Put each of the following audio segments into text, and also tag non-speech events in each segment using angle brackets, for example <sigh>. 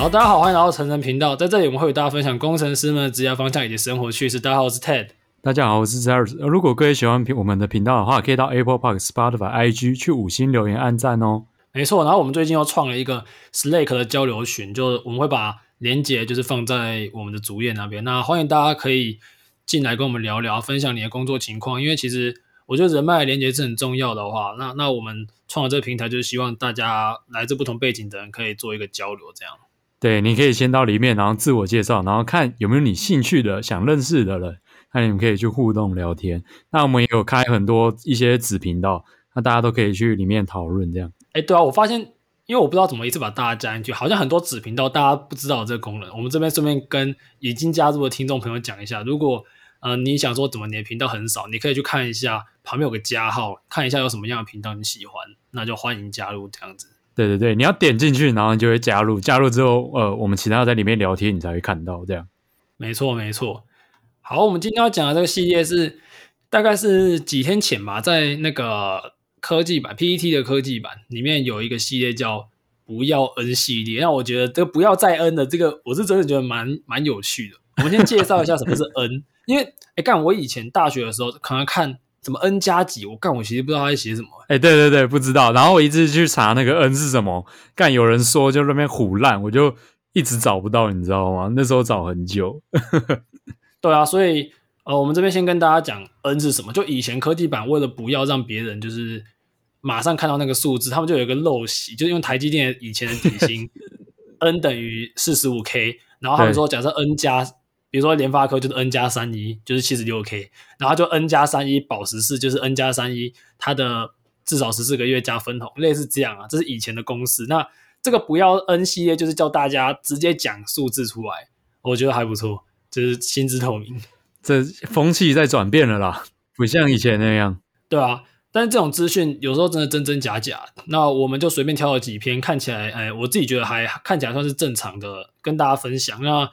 好，大家好，欢迎来到晨晨频道，在这里我们会与大家分享工程师们的职业方向以及生活趣事。大家好，我是 Ted。大家好，我是 Zeros。如果各位喜欢我们的频道的话，可以到 Apple Park、Spotify、IG 去五星留言、按赞哦。没错，然后我们最近又创了一个 Slack 的交流群，就我们会把连接就是放在我们的主页那边。那欢迎大家可以进来跟我们聊聊，分享你的工作情况。因为其实我觉得人脉连接是很重要的话，那那我们创了这个平台，就是希望大家来自不同背景的人可以做一个交流，这样。对，你可以先到里面，然后自我介绍，然后看有没有你兴趣的、想认识的人，那你们可以去互动聊天。那我们也有开很多一些子频道，那大家都可以去里面讨论这样。哎，对啊，我发现，因为我不知道怎么一次把大家加进去，好像很多子频道大家不知道这个功能。我们这边顺便跟已经加入的听众朋友讲一下，如果呃你想说怎么你的频道很少，你可以去看一下旁边有个加号，看一下有什么样的频道你喜欢，那就欢迎加入这样子。对对对，你要点进去，然后你就会加入。加入之后，呃，我们其他在里面聊天，你才会看到这样。没错没错。好，我们今天要讲的这个系列是，大概是几天前吧，在那个科技版 PET 的科技版里面有一个系列叫“不要 N 系列”。那我觉得这个“不要再 N” 的这个，我是真的觉得蛮蛮有趣的。我们先介绍一下什么是 N，因为哎，干我以前大学的时候可能看。什么 n 加几？我干，我其实不知道他在写什么。哎、欸，对对对，不知道。然后我一直去查那个 n 是什么，干有人说就那边唬烂，我就一直找不到，你知道吗？那时候找很久。<laughs> 对啊，所以呃，我们这边先跟大家讲 n 是什么。就以前科技版为了不要让别人就是马上看到那个数字，他们就有一个陋习，就是用台积电以前的底薪 <laughs> n 等于四十五 k，然后他们说假设 n 加。比如说联发科就是 N 加三一，就是七十六 K，然后就 N 加三一保十四，就是 N 加三一，它的至少十四个月加分红，类似这样啊，这是以前的公式。那这个不要 N 系列，就是叫大家直接讲数字出来，我觉得还不错，就是心知透明。<laughs> 这风气在转变了啦，不像以前那样。对啊，但是这种资讯有时候真的真真假假，那我们就随便挑了几篇，看起来，哎，我自己觉得还看起来算是正常的，跟大家分享。那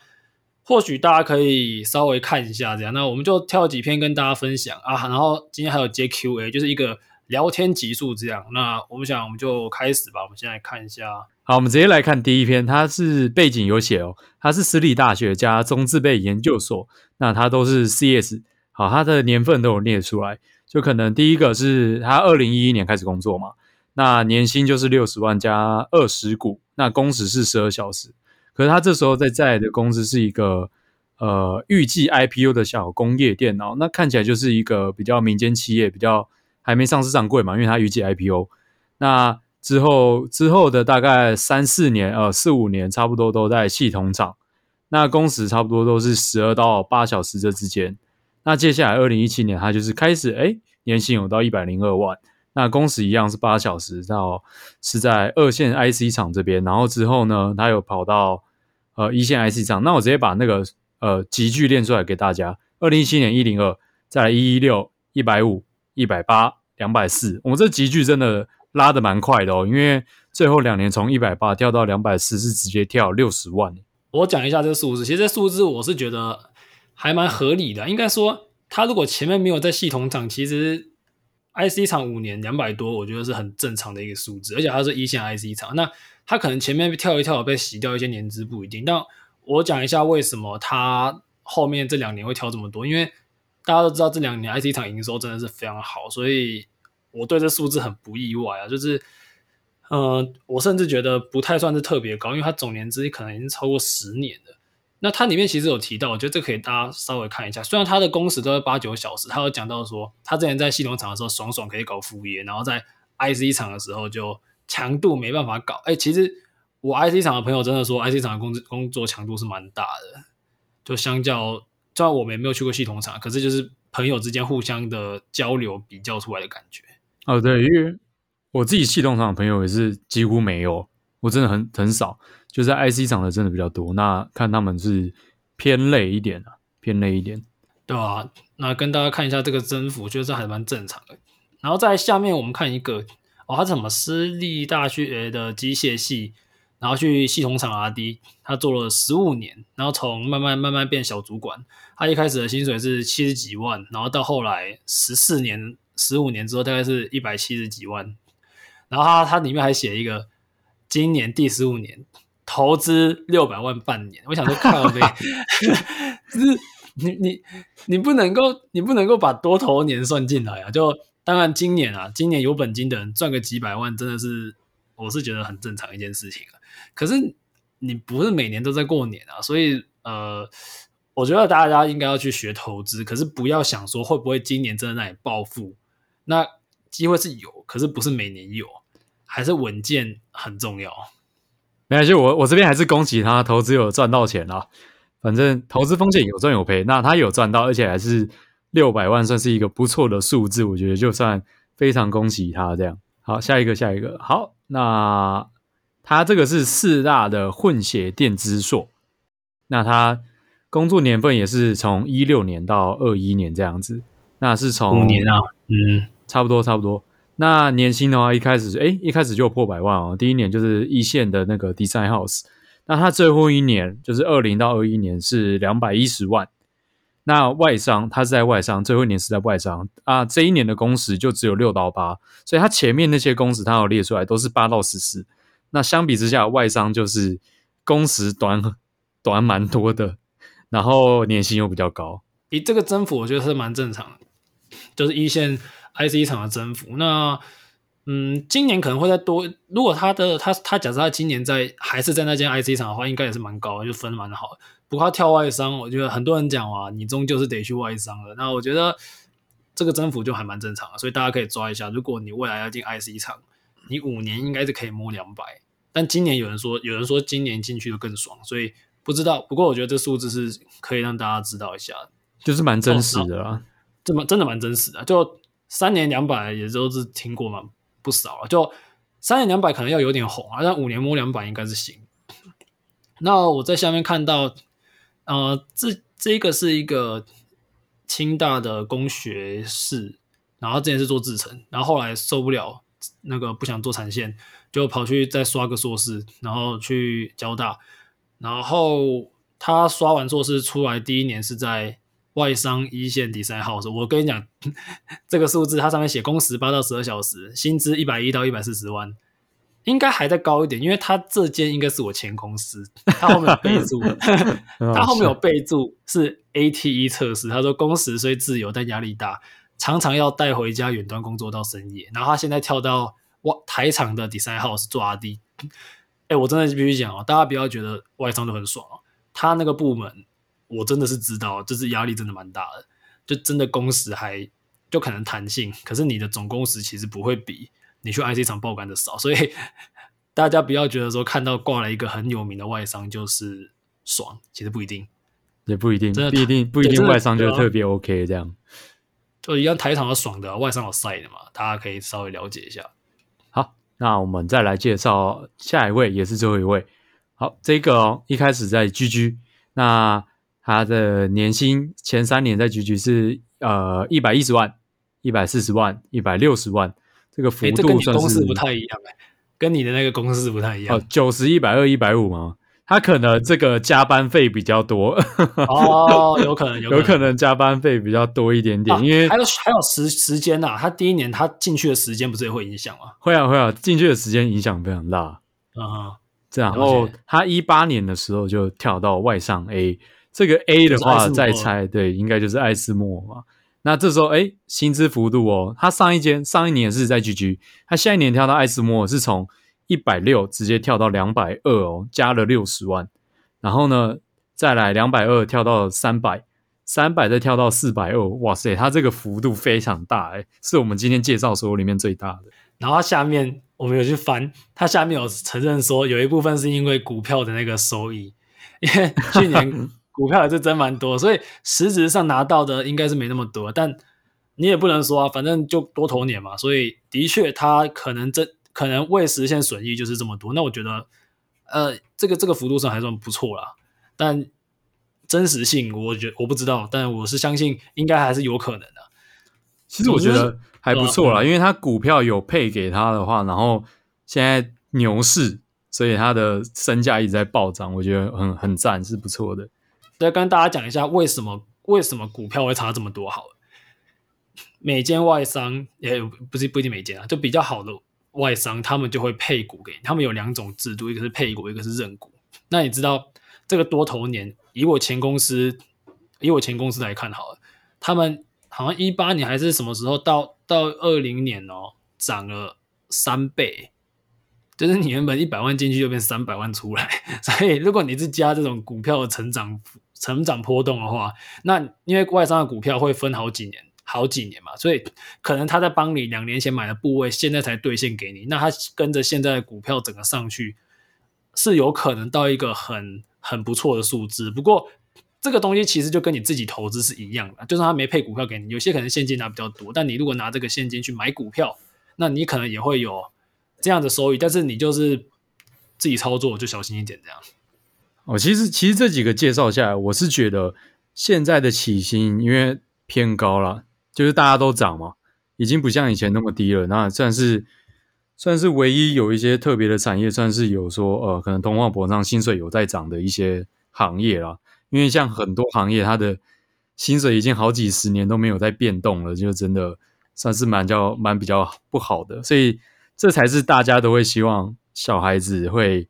或许大家可以稍微看一下，这样，那我们就挑几篇跟大家分享啊。然后今天还有接 Q&A，就是一个聊天集数这样。那我们想，我们就开始吧。我们先来看一下，好，我们直接来看第一篇，它是背景有写哦，它是私立大学加中字辈研究所，那它都是 CS，好，它的年份都有列出来，就可能第一个是他二零一一年开始工作嘛，那年薪就是六十万加二十股，那工时是十二小时。可是他这时候在在的公司是一个呃预计 IPO 的小工业电脑，那看起来就是一个比较民间企业，比较还没上市上柜嘛，因为它预计 IPO。那之后之后的大概三四年呃四五年，差不多都在系统厂，那工时差不多都是十二到八小时这之间。那接下来二零一七年，他就是开始诶年薪有到一百零二万。那工时一样是八小时，到是在二线 IC 厂这边，然后之后呢，他有跑到呃一线 IC 厂。那我直接把那个呃级距练出来给大家：二零一七年一零二，再来一一六、一百五、一百八、两百四。我们这级距真的拉的蛮快的哦，因为最后两年从一百八跳到两百四，是直接跳六十万。我讲一下这个数字，其实这数字我是觉得还蛮合理的。应该说，他如果前面没有在系统涨，其实。IC 厂五年两百多，我觉得是很正常的一个数字，而且它是一线 IC 厂，那它可能前面跳一跳被洗掉一些年资不一定。但我讲一下为什么它后面这两年会跳这么多，因为大家都知道这两年 IC 厂营收真的是非常好，所以我对这数字很不意外啊。就是，呃，我甚至觉得不太算是特别高，因为它总年资可能已经超过十年了。那它里面其实有提到，我觉得这可以大家稍微看一下。虽然它的工时都是八九小时，他有讲到说，他之前在系统厂的时候爽爽可以搞副业，然后在 IC 厂的时候就强度没办法搞。哎，其实我 IC 厂的朋友真的说，IC 厂的工工作强度是蛮大的，就相较，虽然我们也没有去过系统厂，可是就是朋友之间互相的交流比较出来的感觉。哦，对，因为我自己系统厂的朋友也是几乎没有。我真的很很少，就在 IC 厂的真的比较多。那看他们是偏累一点啊，偏累一点，对啊，那跟大家看一下这个增幅，觉得这还蛮正常的。然后在下面我们看一个，哦，他是什么私立大学的机械系，然后去系统厂 RD，他做了十五年，然后从慢慢慢慢变小主管。他一开始的薪水是七十几万，然后到后来十四年、十五年之后，大概是一百七十几万。然后他他里面还写一个。今年第十五年，投资六百万半年，我想说靠北，<laughs> 就是你你你不能够你不能够把多头年算进来啊！就当然今年啊，今年有本金的人赚个几百万，真的是我是觉得很正常一件事情啊。可是你不是每年都在过年啊，所以呃，我觉得大家应该要去学投资，可是不要想说会不会今年真的让你暴富，那机会是有，可是不是每年有，还是稳健很重要。没关系，我我这边还是恭喜他投资有赚到钱啊。反正投资风险有赚有赔，那他有赚到，而且还是六百万，算是一个不错的数字。我觉得就算非常恭喜他这样。好，下一个，下一个。好，那他这个是四大的混血电资硕，那他工作年份也是从一六年到二一年这样子。那是从五年啊，嗯，差不多差不多。那年薪的话，一开始诶，一开始就破百万哦。第一年就是一线的那个 Design House。那他最后一年就是二零到二一年是两百一十万，那外商他是在外商，最后一年是在外商啊，这一年的工时就只有六到八，所以他前面那些工时他有列出来都是八到十四，那相比之下外商就是工时短短蛮多的，然后年薪又比较高，以这个增幅我觉得是蛮正常的，就是一线 IC 厂的增幅那。嗯，今年可能会再多。如果他的他他假设他今年在还是在那间 IC 厂的话，应该也是蛮高的，就分蛮好的。不过他跳外商，我觉得很多人讲啊，你终究是得去外商的。那我觉得这个增幅就还蛮正常的，所以大家可以抓一下。如果你未来要进 IC 厂，你五年应该是可以摸两百。但今年有人说，有人说今年进去就更爽，所以不知道。不过我觉得这数字是可以让大家知道一下，就是蛮真实的啦，哦、这么真的蛮真实的。就三年两百，也都是听过嘛。不少了，就三年两百可能要有点红啊，但五年摸两百应该是行。那我在下面看到，呃，这这个是一个清大的工学士，然后之前是做制程，然后后来受不了那个不想做产线，就跑去再刷个硕士，然后去交大，然后他刷完硕士出来第一年是在。外商一线第三号我跟你讲，<laughs> 这个数字它上面写工时八到十二小时，薪资一百一到一百四十万，应该还在高一点，因为他这间应该是我前公司，他后面有备注，<laughs> 他后面有备注是 ATE 测试，他说工时虽自由但压力大，常常要带回家远端工作到深夜，然后他现在跳到哇台厂的 Design House 做 RD，哎，我真的必须讲哦，大家不要觉得外商都很爽哦，他那个部门。我真的是知道，就是压力真的蛮大的，就真的工时还就可能弹性，可是你的总工时其实不会比你去 IC 厂爆肝的少，所以 <laughs> 大家不要觉得说看到挂了一个很有名的外商就是爽，其实不一定，也不一定，不一定不一定外商就特别 OK 这样，就一样台厂有爽的，外商有晒的嘛，大家可以稍微了解一下。好，那我们再来介绍下一位，也是最后一位。好，这个哦，一开始在 GG，那。他的年薪前三年在 GG 是呃一百一十万、一百四十万、一百六十万，这个幅度算是、公司不太一样哎，跟你的那个公司不太一样。哦，九十、一百二、一百五吗？他可能这个加班费比较多哦，有可能，有可能，<laughs> 有可能加班费比较多一点点，啊、因为还有还有时时间呐、啊，他第一年他进去的时间不是也会影响吗？会啊会啊，进去的时间影响非常大。嗯哼，这样，然后他一八年的时候就跳到外上 A。这个 A 的话，再猜对，应该就是艾斯莫嘛。那这时候，哎，薪资幅度哦，他上一间上一年是在 GG，他下一年跳到艾斯莫是从一百六直接跳到两百二哦，加了六十万。然后呢，再来两百二跳到三百，三百再跳到四百二，哇塞，他这个幅度非常大哎，是我们今天介绍所有里面最大的。然后下面我们有去翻，他下面有承认说有一部分是因为股票的那个收益，因为去年。股票也是真蛮多，所以实质上拿到的应该是没那么多，但你也不能说啊，反正就多头年嘛，所以的确他可能真可能未实现损益就是这么多。那我觉得，呃，这个这个幅度上还算不错啦，但真实性我觉我不知道，但我是相信应该还是有可能的。其实我觉得还不错啦，因为他股票有配给他的话，然后现在牛市，所以他的身价一直在暴涨，我觉得很很赞，是不错的。再跟大家讲一下为什么为什么股票会差这么多好了。每间外商也不是不一定每间啊，就比较好的外商，他们就会配股给你。他们有两种制度，一个是配股，一个是认股。那你知道这个多头年，以我前公司，以我前公司来看好了，他们好像一八年还是什么时候到到二零年哦，涨了三倍，就是你原本一百万进去就变三百万出来，<laughs> 所以如果你是加这种股票的成长成长波动的话，那因为外商的股票会分好几年。好几年嘛，所以可能他在帮你两年前买的部位，现在才兑现给你。那他跟着现在的股票整个上去，是有可能到一个很很不错的数字。不过这个东西其实就跟你自己投资是一样的，就算他没配股票给你，有些可能现金拿比较多，但你如果拿这个现金去买股票，那你可能也会有这样的收益。但是你就是自己操作就小心一点这样。哦，其实其实这几个介绍下来，我是觉得现在的起薪因为偏高了。就是大家都涨嘛，已经不像以前那么低了。那算是算是唯一有一些特别的产业，算是有说呃，可能通货膨胀薪水有在涨的一些行业啦。因为像很多行业，它的薪水已经好几十年都没有在变动了，就真的算是蛮较蛮比较不好的。所以这才是大家都会希望小孩子会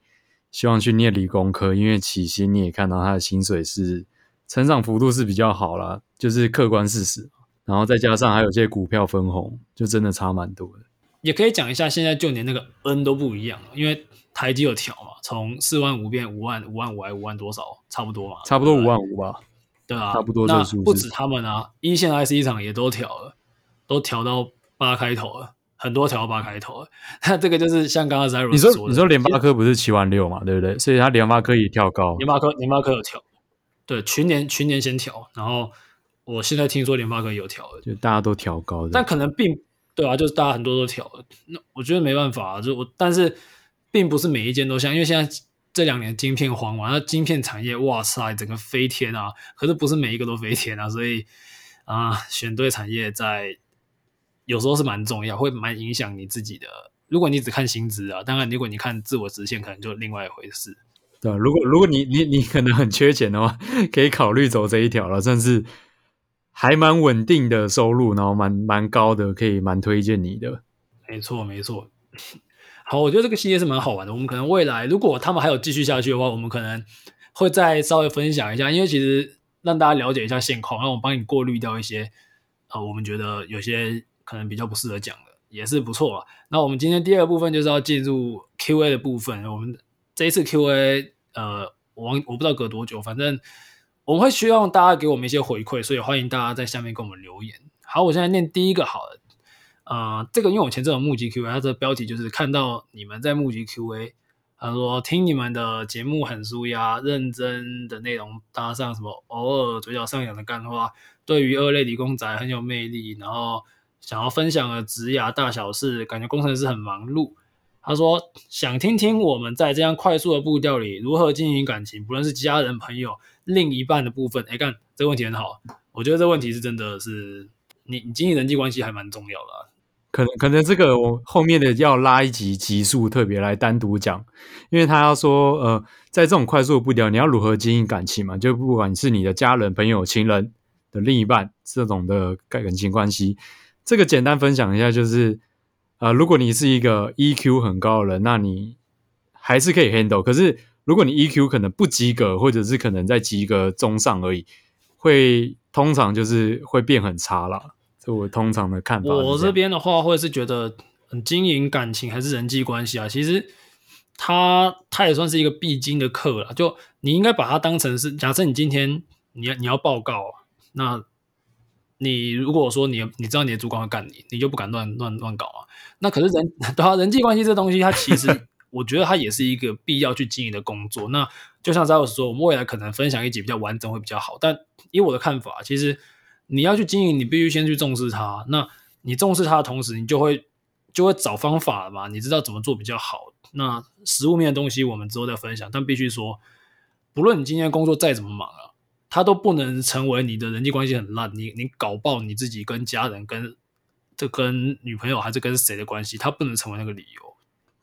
希望去念理工科，因为起薪你也看到他的薪水是成长幅度是比较好啦，就是客观事实。然后再加上还有些股票分红，就真的差蛮多的。也可以讲一下，现在就连那个 N 都不一样了，因为台积有调嘛，从四万五变五万，五万五还五万多少，差不多嘛，差不多五万五吧。对啊，差不多。那不止他们啊，一线 IC 厂也都调了，都调到八开头了，很多调到八开头了。<laughs> 那这个就是像刚刚 Zero 你说，你说联发科不是七万六嘛，对不对？所以它联发科也跳高，联发科联发科有调，对，群年群年先调，然后。我现在听说联发科有调，就大家都调高的，但可能并对啊，就是大家很多都调了。那我觉得没办法啊，就我，但是并不是每一间都像，因为现在这两年晶片荒嘛，那晶片产业哇塞，整个飞天啊！可是不是每一个都飞天啊，所以啊，选对产业在有时候是蛮重要，会蛮影响你自己的。如果你只看薪资啊，当然如果你看自我实现，可能就另外一回事。对啊，如果如果你你你可能很缺钱的话，<laughs> 可以考虑走这一条了，算是。还蛮稳定的收入，然后蛮蛮高的，可以蛮推荐你的。没错，没错。<laughs> 好，我觉得这个系列是蛮好玩的。我们可能未来如果他们还有继续下去的话，我们可能会再稍微分享一下，因为其实让大家了解一下现况，然后我帮你过滤掉一些呃，我们觉得有些可能比较不适合讲的，也是不错啊。那我们今天第二部分就是要进入 Q&A 的部分。我们这一次 Q&A，呃，我我不知道隔多久，反正。我们会希望大家给我们一些回馈，所以欢迎大家在下面给我们留言。好，我现在念第一个好了。呃，这个因为我前阵有募集 Q&A，它的标题就是看到你们在募集 Q&A，他说听你们的节目很舒压，认真的内容搭上什么偶尔嘴角上扬的干话，对于二类理工宅很有魅力，然后想要分享的职涯大小事，感觉工程师很忙碌。他说想听听我们在这样快速的步调里如何经营感情，不论是家人、朋友。另一半的部分，哎，看这个问题很好，我觉得这问题是真的是你你经营人际关系还蛮重要的。可能可能这个我后面的要拉一集集数特别来单独讲，因为他要说呃，在这种快速的步调，你要如何经营感情嘛？就不管是你的家人、朋友、情人的另一半这种的感情关系，这个简单分享一下，就是呃，如果你是一个 EQ 很高的人，那你还是可以 handle，可是。如果你 EQ 可能不及格，或者是可能在及格中上而已，会通常就是会变很差啦。这我通常的看法。我这边的话，会是觉得经营感情还是人际关系啊，其实它它也算是一个必经的课了。就你应该把它当成是，假设你今天你要你要报告，那你如果说你你知道你的主管会干你，你就不敢乱乱乱搞啊。那可是人 <laughs> 对啊，人际关系这东西，它其实。我觉得它也是一个必要去经营的工作。那就像詹老师说，我们未来可能分享一集比较完整会比较好。但以我的看法，其实你要去经营，你必须先去重视它。那你重视它的同时，你就会就会找方法嘛。你知道怎么做比较好。那实物面的东西我们之后再分享。但必须说，不论你今天工作再怎么忙啊，它都不能成为你的人际关系很烂。你你搞爆你自己跟家人、跟这跟女朋友还是跟谁的关系，它不能成为那个理由。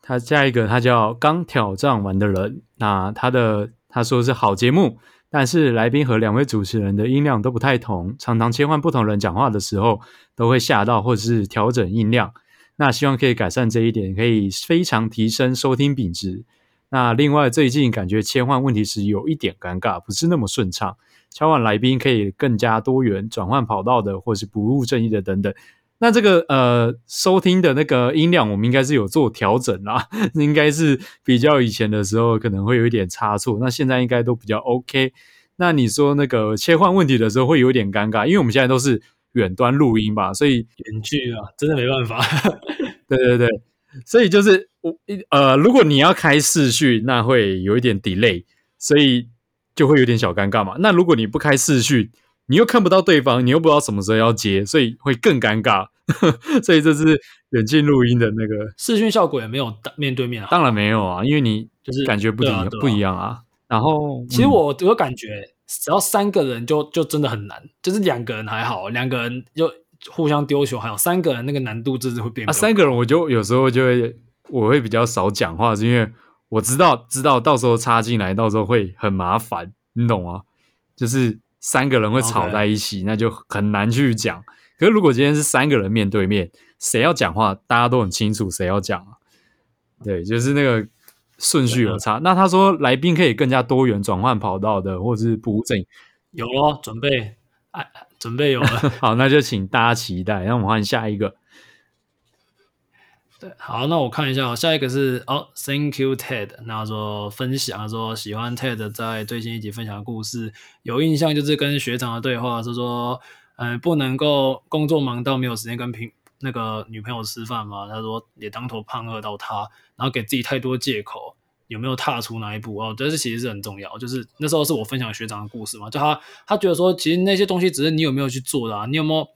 他下一个，他叫刚挑战完的人。那他的他说是好节目，但是来宾和两位主持人的音量都不太同，常常切换不同人讲话的时候都会吓到，或者是调整音量。那希望可以改善这一点，可以非常提升收听品质。那另外最近感觉切换问题时有一点尴尬，不是那么顺畅。敲碗来宾可以更加多元，转换跑道的，或是不务正业的等等。那这个呃收听的那个音量，我们应该是有做调整啦，<laughs> 应该是比较以前的时候可能会有一点差错，那现在应该都比较 OK。那你说那个切换问题的时候会有点尴尬，因为我们现在都是远端录音吧，所以远距啊，真的没办法。<laughs> 对对对，所以就是我呃，如果你要开视讯，那会有一点 delay，所以。就会有点小尴尬嘛。那如果你不开视讯，你又看不到对方，你又不知道什么时候要接，所以会更尴尬。<laughs> 所以这是远近录音的那个视讯效果也没有面对面啊。当然没有啊，因为你就是感觉不一样，不一样啊。然后其实我我感觉，只要三个人就就真的很难，就是两个人还好，两个人就互相丢球还有，三个人那个难度真是会变。啊，三个人我就有时候就会我会比较少讲话，是因为。我知道，知道，到时候插进来，到时候会很麻烦，你懂吗？就是三个人会吵在一起.那就很难去讲。可是如果今天是三个人面对面，谁要讲话，大家都很清楚谁要讲啊。对，就是那个顺序有差。那他说来宾可以更加多元转换跑道的，或者是不务正，有哦，准备，哎，准备有了。<laughs> 好，那就请大家期待。那我们换下一个。好，那我看一下，下一个是哦，Thank you Ted，那说分享，说喜欢 Ted 在最新一集分享的故事，有印象就是跟学长的对话，是说，嗯、不能够工作忙到没有时间跟平那个女朋友吃饭嘛？他说也当头棒喝到他，然后给自己太多借口，有没有踏出那一步哦？这是其实是很重要，就是那时候是我分享学长的故事嘛，就他他觉得说，其实那些东西只是你有没有去做的啊，你有没有？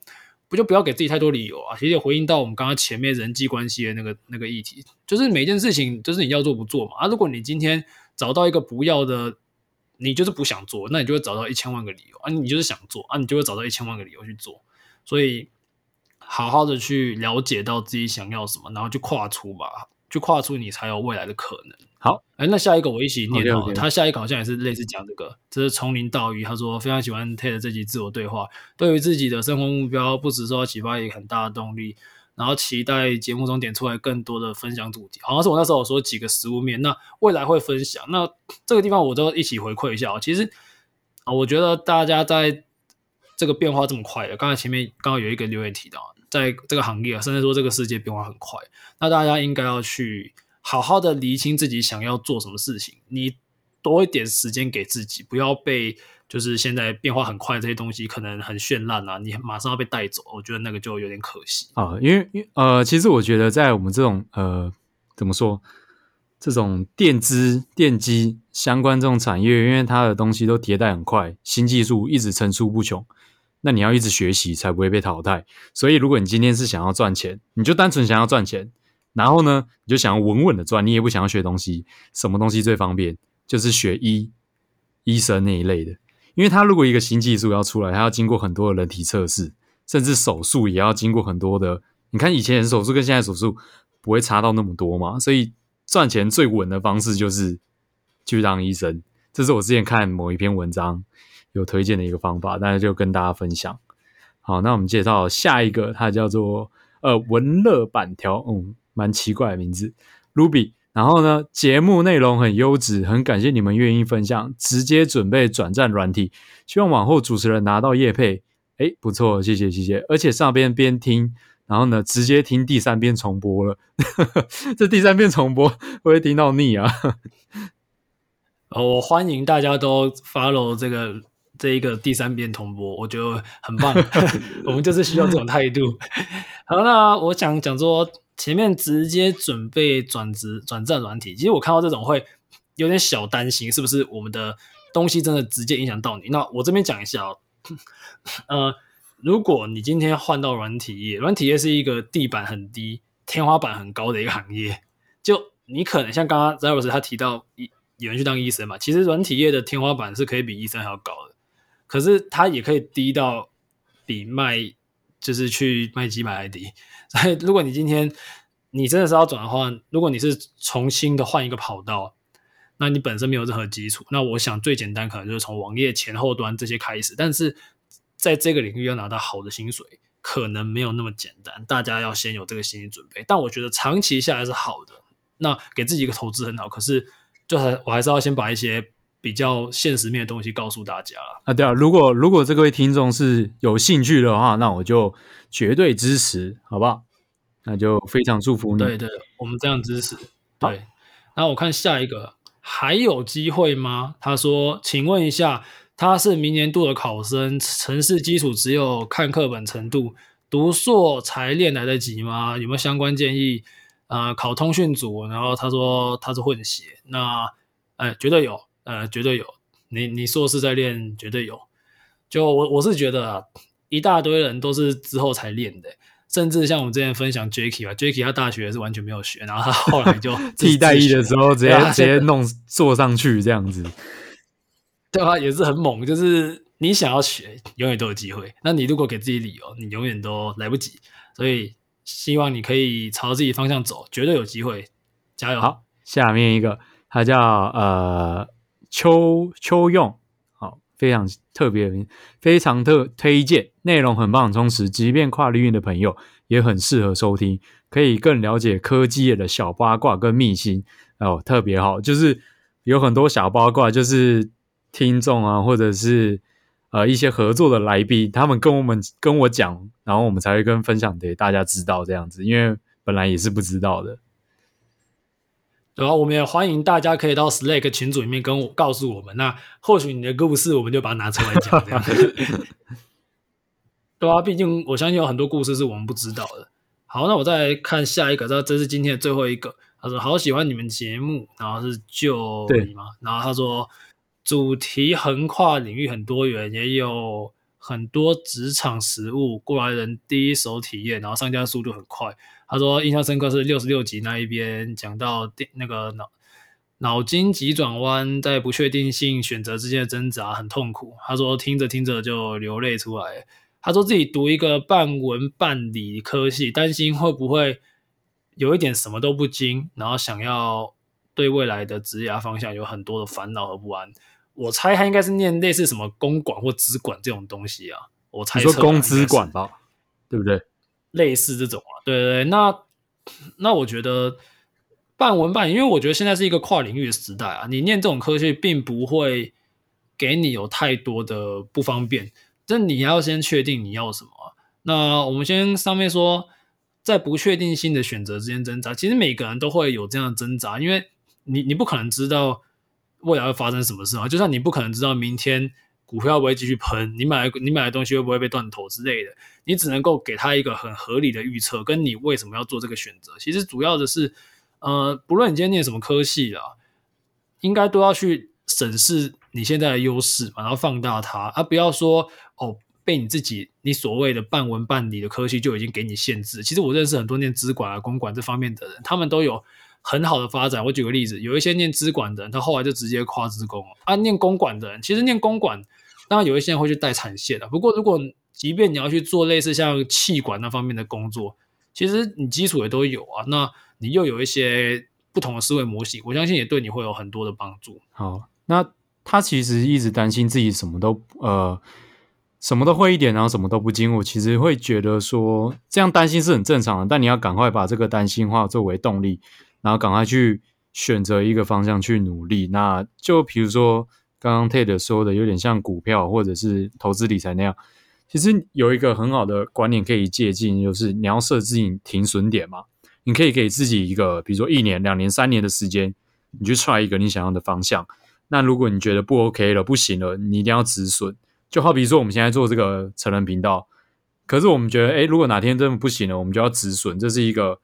不就不要给自己太多理由啊！其实也回应到我们刚刚前面人际关系的那个那个议题，就是每件事情就是你要做不做嘛啊！如果你今天找到一个不要的，你就是不想做，那你就会找到一千万个理由啊！你就是想做啊，你就会找到一千万个理由去做。所以好好的去了解到自己想要什么，然后就跨出吧，去跨出你才有未来的可能。好，哎，那下一个我一起念哦。Okay, okay. 他下一个好像也是类似讲这个，这是从零到一。他说非常喜欢 Ted 这集自我对话，对于自己的生活目标不只受到启发，也很大的动力。然后期待节目中点出来更多的分享主题，好像是我那时候我说几个食物面，那未来会分享。那这个地方我都一起回馈一下。其实啊，我觉得大家在这个变化这么快的，刚才前面刚刚有一个留言提到，在这个行业甚至说这个世界变化很快，那大家应该要去。好好的厘清自己想要做什么事情，你多一点时间给自己，不要被就是现在变化很快这些东西可能很绚烂啊，你马上要被带走，我觉得那个就有点可惜啊。因为，呃，其实我觉得在我们这种呃怎么说，这种电资电机相关这种产业，因为它的东西都迭代很快，新技术一直层出不穷，那你要一直学习才不会被淘汰。所以，如果你今天是想要赚钱，你就单纯想要赚钱。然后呢，你就想要稳稳的赚，你也不想要学东西。什么东西最方便？就是学医医生那一类的，因为他如果一个新技术要出来，他要经过很多的人体测试，甚至手术也要经过很多的。你看以前手术跟现在手术不会差到那么多嘛，所以赚钱最稳的方式就是去当医生。这是我之前看某一篇文章有推荐的一个方法，大家就跟大家分享。好，那我们介绍下一个，它叫做呃文乐板条，嗯。蛮奇怪的名字，Ruby。然后呢，节目内容很优质，很感谢你们愿意分享，直接准备转战软体，希望往后主持人拿到业配。诶，不错，谢谢谢谢。而且上边边听，然后呢，直接听第三遍重播了。<laughs> 这第三遍重播会不会听到腻啊？<laughs> 我欢迎大家都 follow 这个这一个第三遍重播，我觉得很棒。<laughs> 我们就是需要这种态度。好，那我想讲说。前面直接准备转职转战软体，其实我看到这种会有点小担心，是不是我们的东西真的直接影响到你？那我这边讲一下哦，<coughs> 呃，如果你今天换到软体业，软体业是一个地板很低、天花板很高的一个行业，就你可能像刚刚 Zeros 他提到，有人去当医生嘛，其实软体业的天花板是可以比医生还要高的，可是它也可以低到比卖就是去卖鸡排还低。<laughs> 所以，如果你今天你真的是要转的话，如果你是重新的换一个跑道，那你本身没有任何基础，那我想最简单可能就是从网页前后端这些开始。但是在这个领域要拿到好的薪水，可能没有那么简单。大家要先有这个心理准备。但我觉得长期下来是好的，那给自己一个投资很好。可是就还我还是要先把一些比较现实面的东西告诉大家啊。对啊，如果如果这个位听众是有兴趣的话，那我就绝对支持，好不好？那就非常祝福你。对对，我们这样支持。对，那我看下一个还有机会吗？他说，请问一下，他是明年度的考生，城市基础只有看课本程度，读硕才练来得及吗？有没有相关建议？呃，考通讯组，然后他说他是混血，那哎，绝对有，呃，绝对有。你你硕士在练，绝对有。就我我是觉得啊，一大堆人都是之后才练的。甚至像我们之前分享 Jacky 吧，Jacky 他大学是完全没有学，然后他后来就 <laughs> 替代役的时候直接直接弄坐上去这样子，对啊，也是很猛。就是你想要学，永远都有机会。那你如果给自己理由，你永远都来不及。所以希望你可以朝自己方向走，绝对有机会，加油！好，下面一个他叫呃邱邱用。好非常特别，非常特推荐，内容很棒，充实。即便跨领域的朋友也很适合收听，可以更了解科技业的小八卦跟秘辛哦，特别好。就是有很多小八卦，就是听众啊，或者是呃一些合作的来宾，他们跟我们跟我讲，然后我们才会跟分享给大家知道这样子，因为本来也是不知道的。对啊，我们也欢迎大家可以到 Slack 群组里面跟我告诉我们，那或许你的故事我们就把它拿出来讲，这样。<laughs> 对啊，毕竟我相信有很多故事是我们不知道的。好，那我再看下一个，这这是今天的最后一个。他说好喜欢你们节目，然后是就你吗？然后他说主题横跨领域很多元，也有很多职场实务过来人第一手体验，然后上架速度很快。他说印象深刻是六十六集那一边讲到电那个脑脑筋急转弯，在不确定性选择之间的挣扎很痛苦。他说听着听着就流泪出来。他说自己读一个半文半理科系，担心会不会有一点什么都不精，然后想要对未来的职业方向有很多的烦恼和不安。我猜他应该是念类似什么公管或资管这种东西啊。我猜说公资管吧，对不对？类似这种啊，对对对，那那我觉得半文半，因为我觉得现在是一个跨领域的时代啊，你念这种科系并不会给你有太多的不方便，但你要先确定你要什么。那我们先上面说，在不确定性的选择之间挣扎，其实每个人都会有这样的挣扎，因为你你不可能知道未来会发生什么事啊，就像你不可能知道明天。股票不会继续喷？你买你买的东西会不会被断头之类的？你只能够给他一个很合理的预测，跟你为什么要做这个选择。其实主要的是，呃，不论你今天念什么科系啦，应该都要去审视你现在的优势，然后放大它，而、不要说哦，被你自己你所谓的半文半理的科系就已经给你限制。其实我认识很多念资管啊、公管这方面的人，他们都有很好的发展。我举个例子，有一些念资管的人，他后来就直接跨资工啊；念公管的人，其实念公管。当然，有一些人会去带产线的。不过，如果即便你要去做类似像气管那方面的工作，其实你基础也都有啊。那你又有一些不同的思维模型，我相信也对你会有很多的帮助。好，那他其实一直担心自己什么都呃什么都会一点，然后什么都不精。我其实会觉得说，这样担心是很正常的。但你要赶快把这个担心化作为动力，然后赶快去选择一个方向去努力。那就比如说。刚刚 Ted 说的有点像股票或者是投资理财那样，其实有一个很好的观念可以借鉴，就是你要设置你停损点嘛。你可以给自己一个，比如说一年、两年、三年的时间，你去 try 一个你想要的方向。那如果你觉得不 OK 了、不行了，你一定要止损。就好比说我们现在做这个成人频道，可是我们觉得，诶，如果哪天真的不行了，我们就要止损。这是一个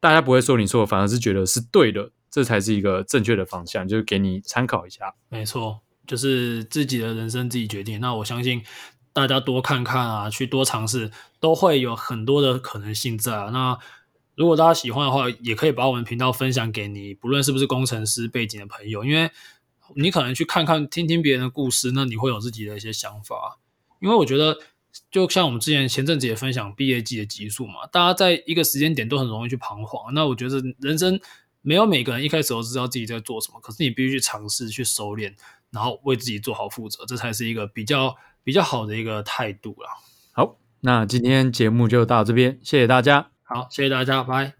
大家不会说你错，反而是觉得是对的。这才是一个正确的方向，就是给你参考一下。没错，就是自己的人生自己决定。那我相信大家多看看啊，去多尝试，都会有很多的可能性在啊。那如果大家喜欢的话，也可以把我们频道分享给你，不论是不是工程师背景的朋友，因为你可能去看看、听听别人的故事，那你会有自己的一些想法。因为我觉得，就像我们之前前阵子也分享毕业季的集数嘛，大家在一个时间点都很容易去彷徨。那我觉得人生。没有每个人一开始都知道自己在做什么，可是你必须去尝试、去收敛，然后为自己做好负责，这才是一个比较比较好的一个态度啦。好，那今天节目就到这边，谢谢大家。好，谢谢大家，拜。